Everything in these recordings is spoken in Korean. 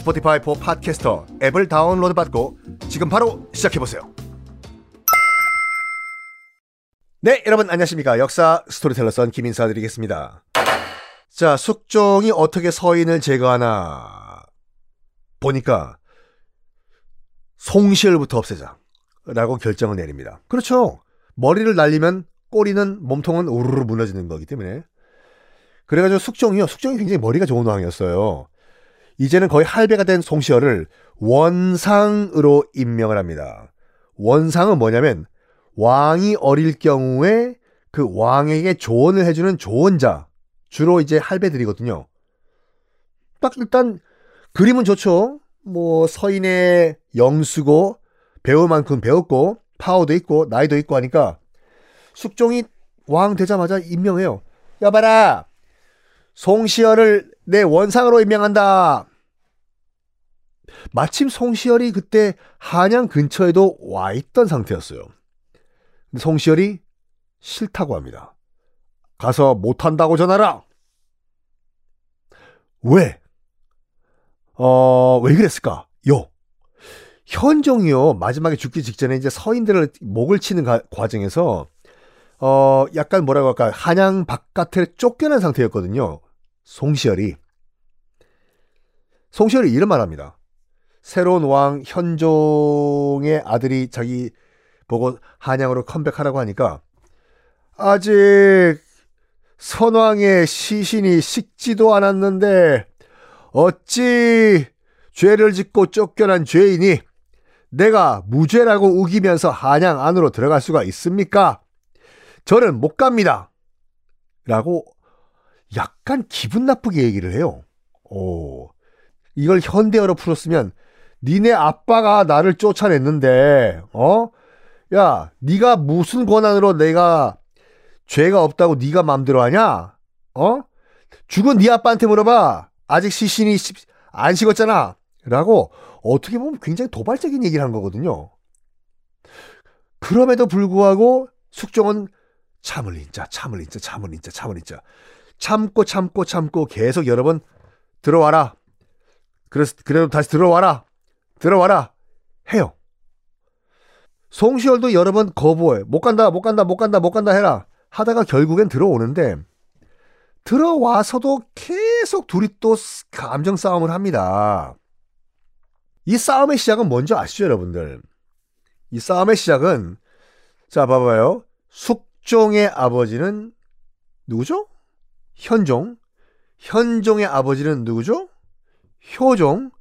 Spotify for Podcasters 앱을 다운로드 받고 지금 바로 시작해보세요. 네, 여러분 안녕하십니까. 역사 스토리텔러 썬킴 인사 드리겠습니다. 자, 숙종이 어떻게 서인을 제거하나 보니까 송시열부터 없애자 라고 결정을 내립니다. 그렇죠. 머리를 날리면 꼬리는 몸통은 우르르 무너지는 거기 때문에 그래가지고 숙종이요. 숙종이 굉장히 머리가 좋은 왕이었어요. 이제는 거의 할배가 된 송시열을 원상으로 임명을 합니다. 원상은 뭐냐면 왕이 어릴 경우에 그 왕에게 조언을 해주는 조언자, 주로 이제 할배들이거든요. 딱 일단 그림은 좋죠. 뭐 서인의 영수고 배울 만큼 배웠고 파워도 있고 나이도 있고 하니까 숙종이 왕 되자마자 임명해요. 여봐라, 송시열을 내 원상으로 임명한다. 마침 송시열이 그때 한양 근처에도 와 있던 상태였어요. 근데 송시열이 싫다고 합니다. 가서 못한다고 전하라. 왜? 어, 왜 그랬을까? 요. 현종이요, 마지막에 죽기 직전에 이제 서인들을 목을 치는 가, 과정에서, 어, 약간 뭐라고 할까, 한양 바깥에 쫓겨난 상태였거든요. 송시열이. 송시열이 이런 말 합니다. 새로운 왕 현종의 아들이 자기 보고 한양으로 컴백하라고 하니까 아직 선왕의 시신이 식지도 않았는데 어찌 죄를 짓고 쫓겨난 죄인이 내가 무죄라고 우기면서 한양 안으로 들어갈 수가 있습니까? 저는 못 갑니다. 라고 약간 기분 나쁘게 얘기를 해요. 오, 이걸 현대어로 풀었으면 니네 아빠가 나를 쫓아냈는데 어? 야, 네가 무슨 권한으로 내가 죄가 없다고 네가 마음대로 하냐? 어? 죽은 네 아빠한테 물어봐. 아직 시신이 안 식었잖아. 라고 어떻게 보면 굉장히 도발적인 얘기를 한 거거든요. 그럼에도 불구하고 숙종은 참을 인자, 참을 인자, 참을 인자, 참을 인자. 참고 참고 참고 계속 여러 번 들어와라. 그래서 그래도 다시 들어와라. 들어와라. 해요. 송시열도 여러 번 거부해. 못 간다, 못 간다, 못 간다, 못 간다 해라. 하다가 결국엔 들어오는데 들어와서도 계속 둘이 또 감정 싸움을 합니다. 이 싸움의 시작은 뭔지 아시죠, 여러분들? 이 싸움의 시작은 자, 봐봐요. 숙종의 아버지는 누구죠? 현종. 현종의 아버지는 누구죠? 효종.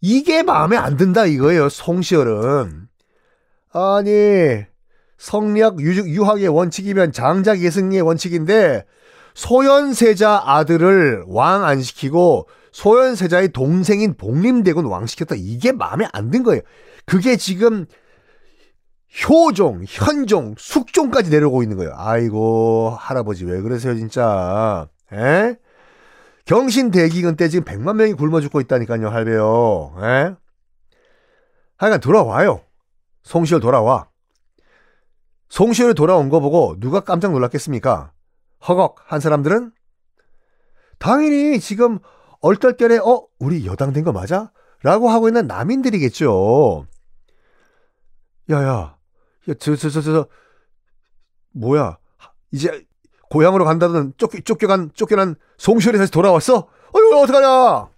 이게 마음에 안 든다 이거예요. 송시열은. 아니 성리학 유, 학의 원칙이면 장작 예승의 원칙인데 소현세자 아들을 왕 안 시키고 소현세자의 동생인 복림대군 왕 시켰다. 이게 마음에 안 든 거예요. 그게 지금 효종, 현종, 숙종까지 내려오고 있는 거예요. 아이고 할아버지 왜 그러세요 진짜. 에? 경신 대기근 때 지금 100만 명이 굶어 죽고 있다니까요 할배요. 에? 하여간 돌아와요. 송시열 돌아와. 송시열 돌아온 거 보고 누가 깜짝 놀랐겠습니까? 허걱 한 사람들은 당연히 지금 얼떨결에 어 우리 여당 된 거 맞아? 라고 하고 있는 남인들이겠죠. 야야, 저저 저 저 뭐야? 이제 고향으로 간다던 쫓겨, 쫓겨간 쫓겨난 송시열이 다시 돌아왔어? 어휴 어떡하냐?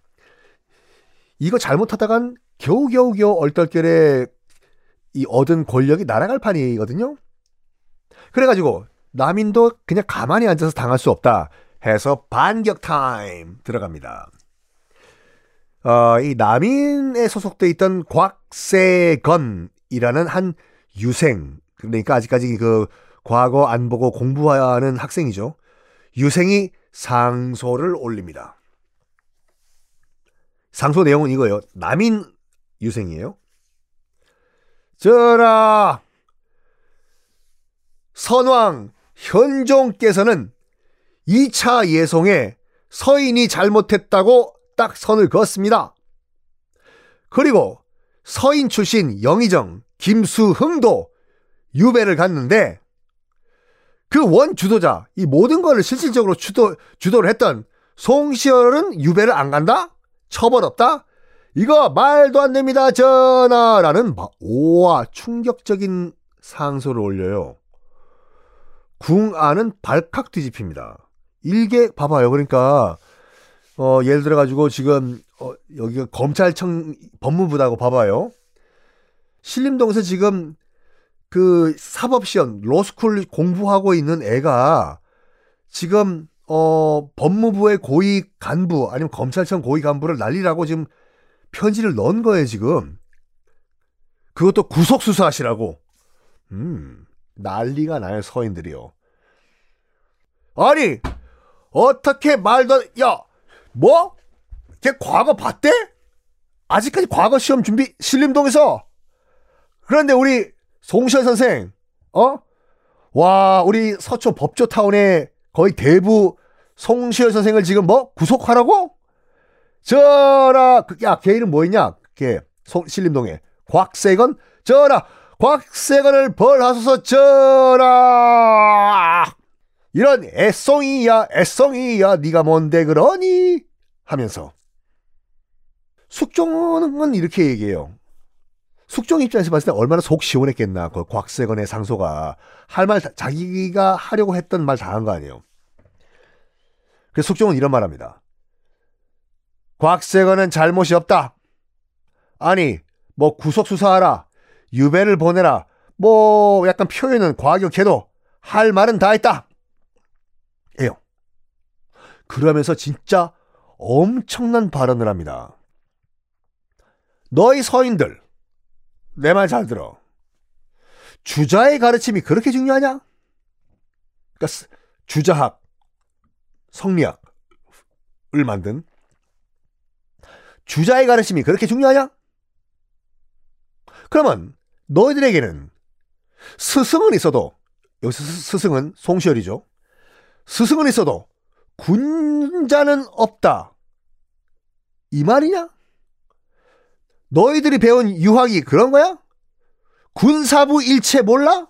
이거 잘못하다간 겨우겨우겨우 얼떨결에 이 얻은 권력이 날아갈 판이거든요. 그래가지고 남인도 그냥 가만히 앉아서 당할 수 없다 해서 반격 타임 들어갑니다. 어, 이 남인에 소속돼 있던 곽세건이라는 한 유생 그러니까 아직까지 그 과거 안 보고 공부하는 학생이죠. 유생이 상소를 올립니다. 상소 내용은 이거예요. 남인 유생이에요. 전하, 선왕 현종께서는 2차 예송에 서인이 잘못했다고 딱 선을 그었습니다. 그리고 서인 출신 영의정 김수흥도 유배를 갔는데 그 원 주도자, 이 모든 것을 실질적으로 주도, 주도를 했던 송시열은 유배를 안 간다? 처벌 없다? 이거 말도 안 됩니다, 전하라는 오와 충격적인 상소를 올려요. 궁안은 발칵 뒤집힙니다. 일개 봐봐요. 그러니까 어, 예를 들어 가지고 지금 어, 여기가 검찰청 법무부다고 봐봐요. 신림동에서 지금 그 사법시험 로스쿨 공부하고 있는 애가 지금 어 법무부의 고위 간부 아니면 검찰청 고위 간부를 날리라고 지금 편지를 넣은 거예요 지금. 그것도 구속 수사하시라고. 음 난리가 나요 서인들이요. 아니 어떻게 말도 야 뭐? 걔 과거 봤대? 아직까지 과거 시험 준비 신림동에서? 그런데 우리 송시현 선생, 어? 와, 우리 서초 법조타운의 거의 대부 송시현 선생을 지금 뭐 구속하라고? 전하, 그, 야, 걔 이름 뭐였냐? 걔, 송, 신림동에. 곽세건? 전하, 곽세건을 벌하소서 전하! 이런 애송이야, 애송이야, 네가 뭔데 그러니? 하면서. 숙종은 이렇게 얘기해요. 숙종 입장에서 봤을 때 얼마나 속 시원했겠나. 그 곽세건의 상소가 할 말 자기가 하려고 했던 말 다 한 거 아니에요. 그래서 숙종은 이런 말합니다. 곽세건은 잘못이 없다. 아니 뭐 구속 수사하라, 유배를 보내라, 뭐 약간 표현은 과격해도 할 말은 다 했다. 예요. 그러면서 진짜 엄청난 발언을 합니다. 너희 서인들 내 말 잘 들어. 주자의 가르침이 그렇게 중요하냐? 그러니까 주자학, 성리학을 만든 주자의 가르침이 그렇게 중요하냐? 그러면 너희들에게는 스승은 있어도 여기서 스승은 송시열이죠. 스승은 있어도 군자는 없다. 이 말이냐? 너희들이 배운 유학이 그런 거야? 군사부 일체 몰라?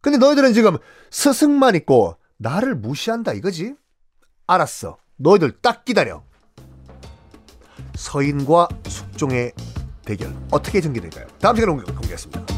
근데 너희들은 지금 스승만 있고 나를 무시한다 이거지? 알았어. 너희들 딱 기다려. 서인과 숙종의 대결 어떻게 전개될까요? 다음 시간에 공개하겠습니다.